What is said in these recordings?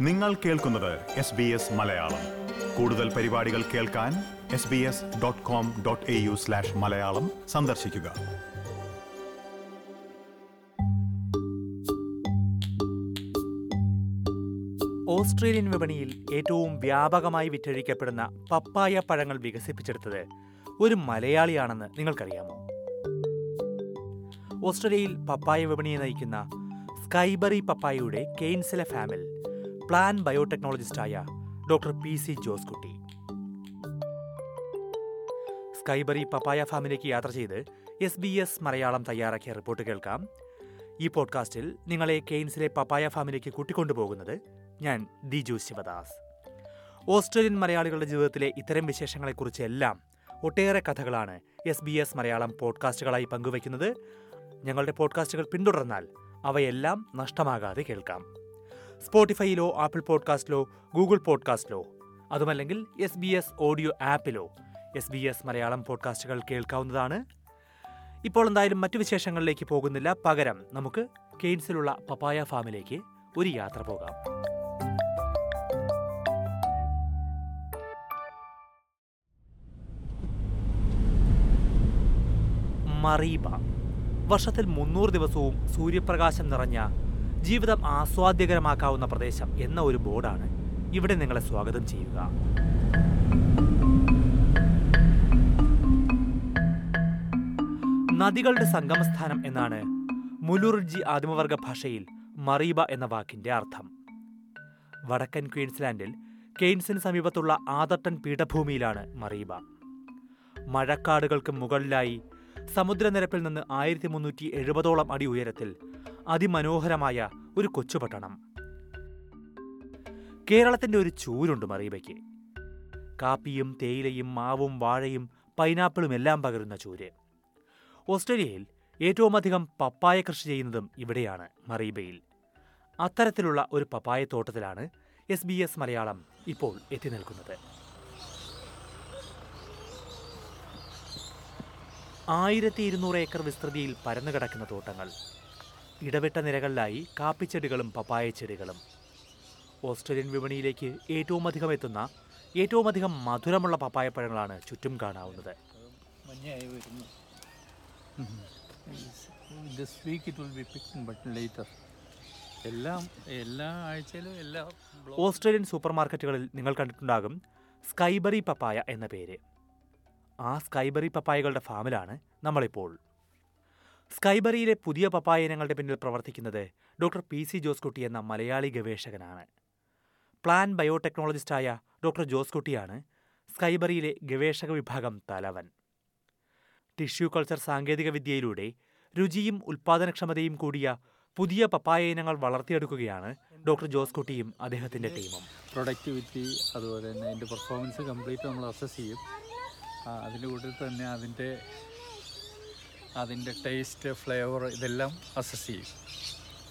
നിങ്ങൾ കേൾക്കുന്നത് S B S Malayalam. കൂടുതൽ പരിപാടികൾ കേൾക്കാൻ S B S dot com dot A U slash Malayalam സന്ദർശിക്കുക. ഓസ്ട്രേലിയൻ വിപണിയിൽ ഏറ്റവും വ്യാപകമായി വിറ്റഴിക്കപ്പെടുന്ന പപ്പായ പഴങ്ങൾ വികസിപ്പിച്ചെടുത്തത് ഒരു മലയാളിയാണെന്ന് നിങ്ങൾക്കറിയാമോ? ഓസ്ട്രേലിയയിൽ പപ്പായ വിപണിയെ നയിക്കുന്ന സ്കൈബറി പപ്പായയുടെ കെയ്ൻസിലെ ഫാമിൽ plant ബയോടെക്നോളജിസ്റ്റായ doctor P C Jose Kutty Skybury papaya ഫാമിലേക്ക് യാത്ര ചെയ്ത് എസ് ബി എസ് മലയാളം തയ്യാറാക്കിയ റിപ്പോർട്ട് കേൾക്കാം. ഈ പോഡ്കാസ്റ്റിൽ നിങ്ങളെ കെയ്ൻസിലെ പപ്പായ ഫാമിലേക്ക് കൂട്ടിക്കൊണ്ടുപോകുന്നത് ഞാൻ ദിജു ശിവദാസ്. ഓസ്ട്രേലിയൻ മലയാളികളുടെ ജീവിതത്തിലെ ഇത്തരം വിശേഷങ്ങളെക്കുറിച്ച് എല്ലാം ഒട്ടേറെ കഥകളാണ് എസ് ബി എസ് മലയാളം പോഡ്കാസ്റ്റുകളായി പങ്കുവയ്ക്കുന്നത്. ഞങ്ങളുടെ പോഡ്കാസ്റ്റുകൾ പിന്തുടർന്നാൽ അവയെല്ലാം നഷ്ടമാകാതെ കേൾക്കാം. സ്പോട്ടിഫൈയിലോ ആപ്പിൾ പോഡ്കാസ്റ്റിലോ ഗൂഗിൾ പോഡ്കാസ്റ്റിലോ. അതുമല്ലെങ്കിൽ എസ് ബി എസ് ഓഡിയോ ആപ്പിലോ. എസ് ബി എസ് മലയാളം പോഡ്കാസ്റ്റുകൾ കേൾക്കാവുന്നതാണ്. ഇപ്പോൾ എന്തായാലും മറ്റു വിശേഷങ്ങളിലേക്ക് പോകുന്നില്ല. പകരം നമുക്ക് കെയ്ൻസിലുള്ള പപ്പായ ഫാമിലേക്ക് ഒരു യാത്ര പോകാം. മറീബ. വർഷത്തിൽ മുന്നൂറ് ദിവസവും സൂര്യപ്രകാശം നിറഞ്ഞ ജീവിതം ആസ്വാദ്യകരമാക്കാവുന്ന പ്രദേശം എന്ന ഒരു ബോർഡാണ്. ഇവിടെ നിങ്ങളെ സ്വാഗതം ചെയ്യുക. നദികളുടെ സംഗമസ്ഥാനം എന്നാണ് മുലുർജി ആദിമവർഗ ഭാഷയിൽ മറീബ എന്ന വാക്കിന്റെ അർത്ഥം. വടക്കൻ ക്വീൻസ്ലാൻഡിൽ കെയ്ൻസിന് സമീപത്തുള്ള ആദർട്ടൺ പീഠഭൂമിയിലാണ് മറീബ. മഴക്കാടുകൾക്ക് മുകളിലായി സമുദ്രനിരപ്പിൽ നിന്ന് ആയിരത്തി മുന്നൂറ്റി എഴുപതോളം അടി ഉയരത്തിൽ അതിമനോഹരമായ ഒരു കൊച്ചുപട്ടണം കേരളത്തിന്റെ ഒരു ചൂരുണ്ട് മറീബയ്ക്ക് കാപ്പിയും തേയിലയും മാവും വാഴയും പൈനാപ്പിളും എല്ലാം പകരുന്ന ചൂര്. ഓസ്ട്രേലിയയിൽ ഏറ്റവും അധികം പപ്പായ കൃഷി ചെയ്യുന്നതും ഇവിടെയാണ് മറീബയിൽ അത്തരത്തിലുള്ള ഒരു പപ്പായ തോട്ടത്തിലാണ് എസ് ബി എസ് മലയാളം ഇപ്പോൾ എത്തി നിൽക്കുന്നത്. ആയിരത്തി ഇരുന്നൂറ് ഏക്കർ വിസ്തൃതിയിൽ പരന്നു കിടക്കുന്ന തോട്ടങ്ങൾ ഇടവിട്ട നിരകളിലായി കാപ്പിച്ചെടികളും പപ്പായ ചെടികളും. ഓസ്ട്രേലിയൻ വിപണിയിലേക്ക് ഏറ്റവും അധികം എത്തുന്ന ഏറ്റവും അധികം മധുരമുള്ള പപ്പായ പഴങ്ങളാണ് ചുറ്റും കാണാവുന്നത്. ആഴ്ചയിലും എല്ലാ ഓസ്ട്രേലിയൻ സൂപ്പർ മാർക്കറ്റുകളിൽ നിങ്ങൾ കണ്ടിട്ടുണ്ടാകും സ്കൈബറി പപ്പായ എന്ന പേര്. ആ സ്കൈബറി പപ്പായകളുടെ ഫാമിലാണ് നമ്മളിപ്പോൾ. സ്കൈബറിയിലെ പുതിയ പപ്പായ ഇനങ്ങളുടെ പിന്നിൽ പ്രവർത്തിക്കുന്നത് doctor P C Jose Kutty എന്ന മലയാളി ഗവേഷകനാണ്. പ്ലാൻ ബയോടെക്നോളജിസ്റ്റായ ഡോക്ടർ ജോസ്കുട്ടിയാണ് സ്കൈബറിയിലെ ഗവേഷക വിഭാഗം തലവൻ. ടിഷ്യൂ കൾച്ചർ സാങ്കേതിക വിദ്യയിലൂടെ രുചിയും ഉൽപാദനക്ഷമതയും കൂടിയ പുതിയ പപ്പായ ഇനങ്ങൾ വളർത്തിയെടുക്കുകയാണ് ഡോക്ടർ ജോസ് കുട്ടിയും അദ്ദേഹത്തിന്റെ ടീമും. പ്രൊഡക്ടിവിറ്റി അതുപോലെ തന്നെ അതിന്റെ പെർഫോമൻസ് കംപ്ലീറ്റ് നമ്മൾ അസസ് ചെയ്യും. അതിന്റെ കൂട്ടത്തിൽ തന്നെ അതിന്റെ അതിന്റെ ടേസ്റ്റ് ഫ്ലേവർ ഇതെല്ലാം അസസ് ചെയ്യും.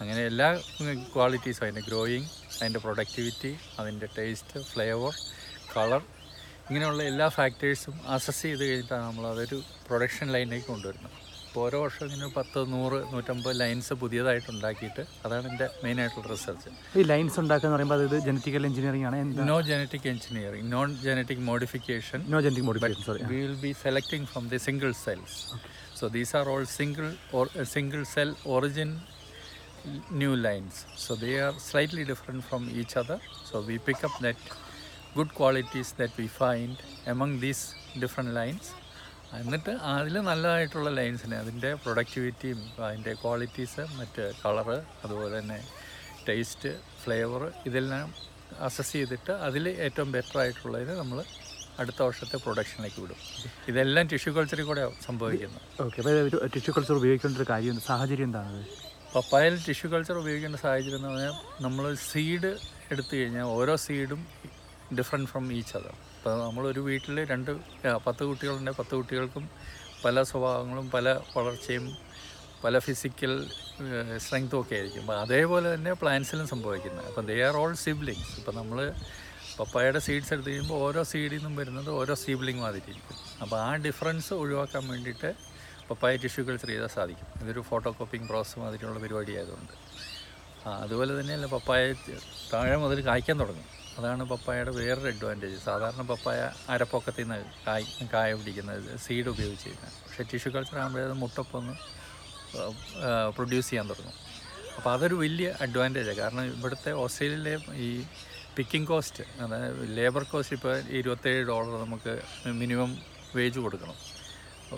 അങ്ങനെ എല്ലാ ക്വാളിറ്റീസും അതിന്റെ ഗ്രോയിങ് അതിന്റെ പ്രൊഡക്ടിവിറ്റി അതിന്റെ ടേസ്റ്റ് ഫ്ലേവർ കളർ ഇങ്ങനെയുള്ള എല്ലാ ഫാക്ടേഴ്സും അസസ് ചെയ്ത് കഴിഞ്ഞിട്ടാണ് നമ്മൾ അതൊരു പ്രൊഡക്ഷൻ ലൈനിലേക്ക് കൊണ്ടുവരുന്നത്. അപ്പോൾ ഓരോ വർഷം ഇങ്ങനെ പത്ത് നൂറ് നൂറ്റമ്പത് ലൈൻസ് പുതിയതായിട്ട് ഉണ്ടാക്കിയിട്ട് അതാണ് എന്റെ മെയിനായിട്ടുള്ള റിസർച്ച് ഈ ലൈൻസ് ഉണ്ടാക്കുക എന്ന് പറയുമ്പോൾ അത് ജനറ്റിക്കൽ എഞ്ചിനീയറിംഗ് ആണ്. No genetic engineering non genetic modification. No genetic modification sorry will be selecting from the single cells. So these are all single or uh, single cell origin new lines. So they are slightly different from each other. So we pick up that good qualities that we find among these different lines. എന്നിട്ട് അതിൽ നല്ലതായിട്ടുള്ള ലൈൻസിനെ അതിന്റെ പ്രൊഡക്ടിവിറ്റിയും അതിന്റെ qualities മറ്റ് colour അതുപോലെ തന്നെ taste flavour ഇതെല്ലാം assess ചെയ്തിട്ട് അതിൽ ഏറ്റവും ബെറ്റർ ആയിട്ടുള്ളതിന് നമ്മൾ അടുത്ത വർഷത്തെ പ്രൊഡക്ഷനിലേക്ക് വിടും. ഇതെല്ലാം ടിഷ്യൂ കൾച്ചറിൽ കൂടെ സംഭവിക്കുന്നു. ഓക്കെ അപ്പോൾ ടിഷ്യൂ കൾച്ചർ ഉപയോഗിക്കേണ്ട ഒരു കാര്യം സാഹചര്യം എന്താണ് പപ്പായയിൽ ടിഷ്യൂ കൾച്ചർ ഉപയോഗിക്കേണ്ട സാഹചര്യം എന്ന് പറഞ്ഞാൽ നമ്മൾ സീഡ് എടുത്തു കഴിഞ്ഞാൽ ഓരോ സീഡും ഡിഫറെന്റ് ഫ്രം ഈച്ച് അതർ ഇപ്പോൾ നമ്മളൊരു വീട്ടിൽ രണ്ട് പത്ത് കുട്ടികളുണ്ടെങ്കിൽ പത്ത് കുട്ടികൾക്കും പല സ്വഭാവങ്ങളും പല വളർച്ചയും പല ഫിസിക്കൽ സ്ട്രെങ്ത്തും ഒക്കെ ആയിരിക്കും. അതേപോലെ തന്നെ പ്ലാന്റ്സിലും സംഭവിക്കുന്നത്. അപ്പോൾ ദേ ആർ ഓൾ സിബ്ലിങ്സ് ഇപ്പോൾ നമ്മൾ പപ്പായയുടെ സീഡ്സ് എടുത്ത് കഴിയുമ്പോൾ ഓരോ സീഡിൽ നിന്നും വരുന്നത് ഓരോ സീബ്ലിംഗ് മാതിരിയിരിക്കും. അപ്പോൾ ആ ഡിഫറൻസ് ഒഴിവാക്കാൻ വേണ്ടിയിട്ട് പപ്പായ ടിഷ്യൂ കൾച്ചർ ചെയ്താൽ സാധിക്കും. ഇതൊരു ഫോട്ടോ കോപ്പിംഗ് പ്രോസസ്സ് മാതിരിയുള്ള പരിപാടി ആയതുകൊണ്ട്. അതുപോലെ തന്നെയല്ല പപ്പായ താഴെ മുതൽ കായ്ക്കാൻ തുടങ്ങും. അതാണ് പപ്പായയുടെ വേറൊരു അഡ്വാന്റേജ് സാധാരണ പപ്പായ അരപ്പൊക്കത്തിൽ നിന്ന് കായ് കായ പിടിക്കുന്നത് സീഡ് ഉപയോഗിച്ച് കഴിഞ്ഞാൽ. പക്ഷേ ടിഷ്യൂ കൾച്ചർ ആകുമ്പോഴത് മുട്ടപ്പൊന്ന് പ്രൊഡ്യൂസ് ചെയ്യാൻ തുടങ്ങും. അപ്പോൾ അതൊരു വലിയ അഡ്വാന്റേജാണ് കാരണം ഇവിടുത്തെ ഓസ്ട്രേലിയയിലെ ഈ പിക്കിംഗ് കോസ്റ്റ് അതായത് ലേബർ കോസ്റ്റ് ഇപ്പോൾ ഇരുപത്തേഴ് ഡോളർ നമുക്ക് മിനിമം വേജ് കൊടുക്കണം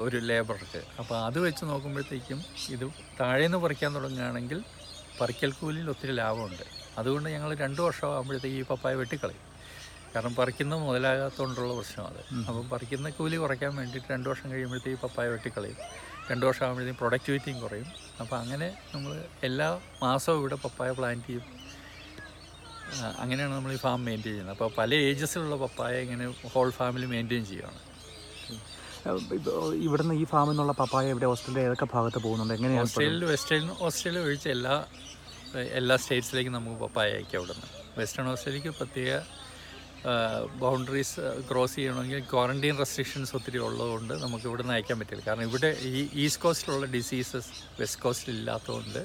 ഒരു ലേബർക്ക്. അപ്പോൾ അത് വെച്ച് നോക്കുമ്പോഴത്തേക്കും ഇത് താഴേന്ന് പറിക്കാൻ തുടങ്ങുകയാണെങ്കിൽ പറിക്കൽ കൂലിയിൽ ഒത്തിരി ലാഭമുണ്ട്. അതുകൊണ്ട് ഞങ്ങൾ രണ്ട് വർഷം ആകുമ്പോഴത്തേക്ക് ഈ പപ്പായ വെട്ടിക്കളയും. കാരണം പറിക്കുന്നത് മുതലാകാത്തതുകൊണ്ടുള്ള പ്രശ്നമാണ് അത്. അപ്പം പറിക്കുന്ന കൂലി കുറയ്ക്കാൻ വേണ്ടിയിട്ട് രണ്ട് വർഷം കഴിയുമ്പോഴത്തേക്ക് ഈ പപ്പായ വെട്ടിക്കളയും. രണ്ട് വർഷം ആകുമ്പോഴത്തേക്കും പ്രൊഡക്ടിവിറ്റിയും കുറയും. അപ്പോൾ അങ്ങനെ നമ്മൾ എല്ലാ മാസവും ഇവിടെ പപ്പായ പ്ലാന്റ് ചെയ്യും. അങ്ങനെയാണ് നമ്മൾ ഈ ഫാം മെയിന്റെയിൻ ചെയ്യുന്നത്. അപ്പോൾ പല ഏജസിലുള്ള പപ്പായ ഇങ്ങനെ ഹോൾ ഫാമിലി മെയിന്റെയിൻ ചെയ്യുകയാണ് ഇവിടുന്ന് ഈ ഫാമിൽ നിന്നുള്ള പപ്പായ ഇവിടെ ഓസ്ട്രേലിയ ഏതൊക്കെ ഭാഗത്ത് പോകുന്നുണ്ട്? എങ്ങനെയാണ് ഓസ്ട്രേലിയയിൽ വെസ്റ്റേൺ ഓസ്ട്രേലിയ ഒഴിച്ച് എല്ലാ എല്ലാ സ്റ്റേറ്റ്സിലേക്കും നമുക്ക് പപ്പായ അയക്കാം അവിടുന്ന് വെസ്റ്റേൺ ഓസ്ട്രേലിയക്ക് പ്രത്യേക ബൗണ്ടറീസ് ക്രോസ് ചെയ്യണമെങ്കിൽ ക്വാറന്റൈൻ റെസ്ട്രിക്ഷൻസ് ഒത്തിരി ഉള്ളതുകൊണ്ട് നമുക്ക് ഇവിടെ നിന്ന് അയക്കാൻ പറ്റില്ല. കാരണം ഇവിടെ ഈ ഈസ്റ്റ് കോസ്റ്റിലുള്ള ഡിസീസസ് വെസ്റ്റ് കോസ്റ്റിൽ ഇല്ലാത്തതുകൊണ്ട്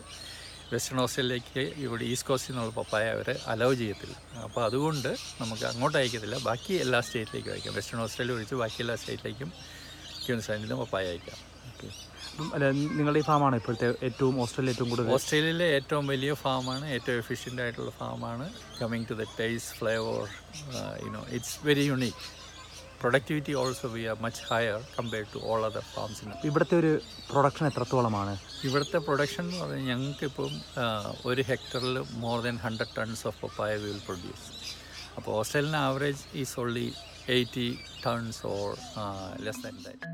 വെസ്റ്റേൺ ഓസ്ട്രേലിയയ്ക്ക് ഇവിടെ ഈസ്റ്റ് കോസ്റ്റിൽ നിന്നുള്ള പപ്പായ അവർ അലോ ചെയ്യത്തില്ല. അപ്പോൾ അതുകൊണ്ട് നമുക്ക് അങ്ങോട്ട് അയക്കത്തില്ല. ബാക്കി എല്ലാ സ്റ്റേറ്റിലേക്കും അയക്കാം. വെസ്റ്റേൺ ഓസ്ട്രേലിയ ഒഴിച്ച് ബാക്കി എല്ലാ സ്റ്റേറ്റിലേക്കും ക്യൂൻസ്ലാൻഡിലും പപ്പായ അയക്കാം. അപ്പം അല്ല നിങ്ങളുടെ ഈ ഫാമാണ് ഇപ്പോഴത്തെ ഏറ്റവും ഓസ്ട്രേലിയ ഏറ്റവും കൂടുതൽ? ഓസ്ട്രേലിയയിലെ ഏറ്റവും വലിയ ഫാമാണ് ഏറ്റവും എഫിഷ്യന്റ് ആയിട്ടുള്ള ഫാമാണ് coming to the taste flavour you know it's very unique productivity also we are much higher compared to all other farms in ഇവിടുത്തെ ഒരു പ്രൊഡക്ഷൻ എത്രത്തോളമാണ്? ഇവിടുത്തെ പ്രൊഡക്ഷൻ എന്ന് പറഞ്ഞാൽ ഞങ്ങൾക്കിപ്പം ഒരു ഹെക്ടറിൽ more than hundred tons of papaya we will produce അപ്പോൾ Australian average is only eighty tons or less than that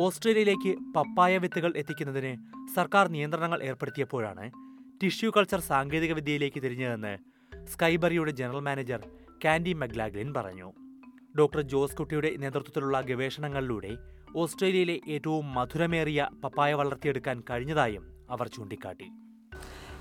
ഓസ്ട്രേലിയയിലേക്ക് പപ്പായ വിത്തുകൾ എത്തിക്കുന്നതിന് സർക്കാർ നിയന്ത്രണങ്ങൾ ഏർപ്പെടുത്തിയപ്പോഴാണ് ടിഷ്യൂ കൾച്ചർ സാങ്കേതിക വിദ്യയിലേക്ക് തിരിഞ്ഞതെന്ന് സ്കൈബറിയുടെ ജനറൽ മാനേജർ കാൻഡി മഗ്ലാഗ്ലിൻ പറഞ്ഞു. ഡോക്ടർ ജോസ് കുട്ടിയുടെ നേതൃത്വത്തിലുള്ള ഗവേഷണങ്ങളിലൂടെ ഓസ്ട്രേലിയയിലെ ഏറ്റവും മധുരമേറിയ പപ്പായ വളർത്തിയെടുക്കാൻ കഴിഞ്ഞതായും അവർ ചൂണ്ടിക്കാട്ടി.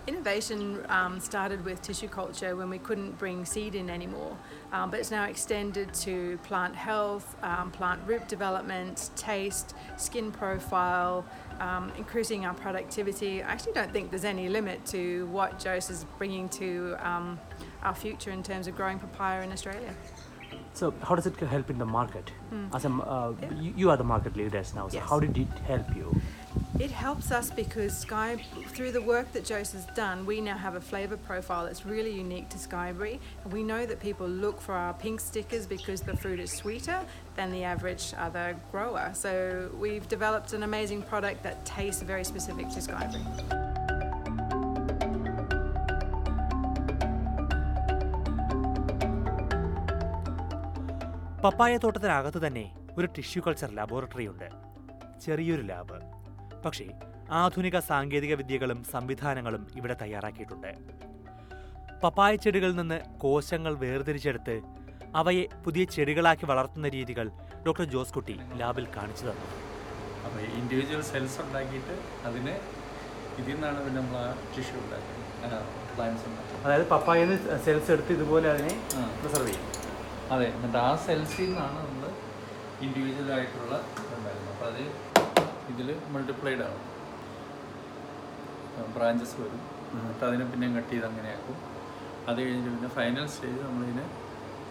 Innovation um, started with tissue culture when we couldn't bring seed in anymore, um, but it's now extended to plant health, um, plant root development, taste, skin profile, um, increasing our productivity. I actually don't think there's any limit to what Jose is bringing to um, our future in terms of growing papaya in Australia. So how does it help in the market? As a, uh, you, you are the market leaders now. So Yes. how did it help you? It helps us because Sky, through the work that Jose has done, we now have a flavour profile that's really unique to Skyberry. And we know that people look for our pink stickers because the fruit is sweeter than the average other grower. So we've developed an amazing product that tastes very specific to Skyberry. പപ്പായ തോട്ടത്തിനകത്ത് തന്നെ ഒരു tissue culture laboratory ഉണ്ട് ചെറിയൊരു lab പക്ഷേ ആധുനിക സാങ്കേതിക വിദ്യകളും സംവിധാനങ്ങളും ഇവിടെ തയ്യാറാക്കിയിട്ടുണ്ട്. പപ്പായ ചെടികളിൽ നിന്ന് കോശങ്ങൾ വേർതിരിച്ചെടുത്ത് അവയെ പുതിയ ചെടികളാക്കി വളർത്തുന്ന രീതികൾ ഡോക്ടർ ജോസ് കുട്ടി ലാബിൽ കാണിച്ചു തന്നു. അപ്പോൾ ഇൻഡിവിജ്വൽ സെൽസ് ഉണ്ടാക്കിയിട്ട് അതിന് ഇതിൽ നിന്നാണ് പിന്നെ നമ്മൾ ആ ടിഷ്യൂ ഉണ്ടാക്കുന്നത് പ്ലാന്റ്സ് ഉണ്ടാക്കുന്നത് അതായത് പപ്പായ സെൽസ് എടുത്ത് ഇതുപോലെ അതിനെ. പ്രിസർവ് ചെയ്യും അതെ എന്നിട്ട് ആ സെൽസിൽ നിന്നാണ് നമ്മൾ ഇൻഡിവിജ്വൽ ആയിട്ടുള്ള ഇതിൽ മൾട്ടിപ്ലൈഡ് ആവും. ബ്രാഞ്ചസ് വരും. എന്നിട്ട് അതിനെ പിന്നെ കട്ട് ചെയ്ത് അങ്ങനെയാക്കും. അത് കഴിഞ്ഞിട്ട് പിന്നെ ഫൈനൽ സ്റ്റേജ് നമ്മളിതിനെ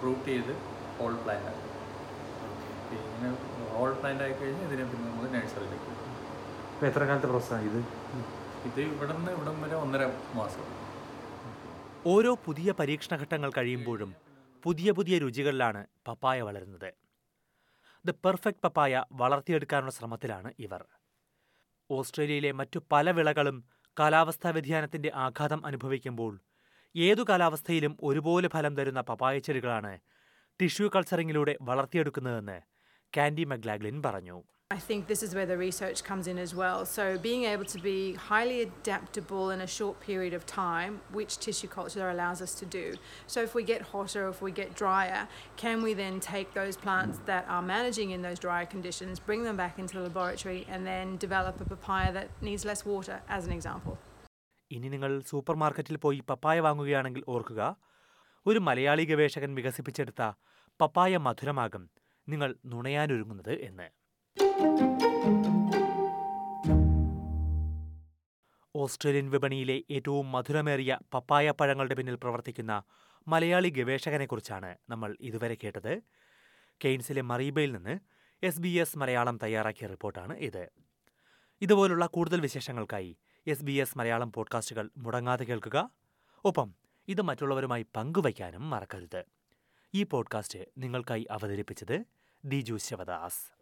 റൂട്ട് ചെയ്ത് ഹോൾ പ്ലാൻ ആക്കും. ഇങ്ങനെ ഹോൾ പ്ലാൻ ആയി കഴിഞ്ഞാൽ ഇതിനെ പിന്നെ നമ്മൾ നഴ്സറിയിലേക്ക് ഇപ്പോൾ എത്ര കാലത്തെ പ്രോസസ്സാണ് ഇത്? ഇത് ഇവിടെ നിന്ന് ഇവിടം വരെ ഒന്നര മാസം. ഓരോ പുതിയ പരീക്ഷണഘട്ടങ്ങൾ കഴിയുമ്പോഴും പുതിയ പുതിയ രുചികളിലാണ് പപ്പായ വളരുന്നത്. ദ പെർഫെക്റ്റ് പപ്പായ വളർത്തിയെടുക്കാനുള്ള ശ്രമത്തിലാണ് ഇവർ. ഓസ്ട്രേലിയയിലെ മറ്റു പല വിളകളും കാലാവസ്ഥാ വ്യതിയാനത്തിന്റെ ആഘാതം അനുഭവിക്കുമ്പോൾ ഏതു കാലാവസ്ഥയിലും ഒരുപോലെ ഫലം തരുന്ന പപ്പായ ചെടികളാണ് ടിഷ്യൂ കൾച്ചറിങ്ങിലൂടെ വളർത്തിയെടുക്കുന്നതെന്ന് കാൻഡി മഗ്ലാഗ്ലിൻ പറഞ്ഞു. I think this is where the research comes in as well. So, being able to be highly adaptable in a short period of time, which tissue culture allows us to do. So, if we get hotter, if we get drier, can we then take those plants that are managing in those drier conditions, bring them back into the laboratory, and then develop a papaya that needs less water, as an example? ഇനി നിങ്ങൾ super മാർക്കറ്റിൽ പോയി പപ്പായ വാങ്ങുകയാണെങ്കിൽ ഓർക്കുക ഒരു മലയാളി ഗവേഷകൻ വികസിപ്പിച്ചെടുത്ത പപ്പായ മധുരമാകും നിങ്ങൾ നുണയാനൊരുങ്ങുന്നത് എന്ന് ഓസ്ട്രേലിയൻ വിപണിയിലെ ഏറ്റവും മധുരമേറിയ പപ്പായ പഴങ്ങളുടെ പിന്നിൽ പ്രവർത്തിക്കുന്ന മലയാളി ഗവേഷകനെക്കുറിച്ചാണ് നമ്മൾ ഇതുവരെ കേട്ടത്. കെയ്ൻസിലെ മറീബയിൽ നിന്ന് എസ് ബി എസ് മലയാളം തയ്യാറാക്കിയ റിപ്പോർട്ടാണ് ഇത്. ഇതുപോലുള്ള കൂടുതൽ വിശേഷങ്ങൾക്കായി എസ് ബി എസ് മലയാളം പോഡ്കാസ്റ്റുകൾ മുടങ്ങാതെ കേൾക്കുക. ഒപ്പം ഇത് മറ്റുള്ളവരുമായി പങ്കുവയ്ക്കാനും മറക്കരുത്. ഈ പോഡ്കാസ്റ്റ് നിങ്ങൾക്കായി അവതരിപ്പിച്ചത് ദിജു ശിവദാസ്.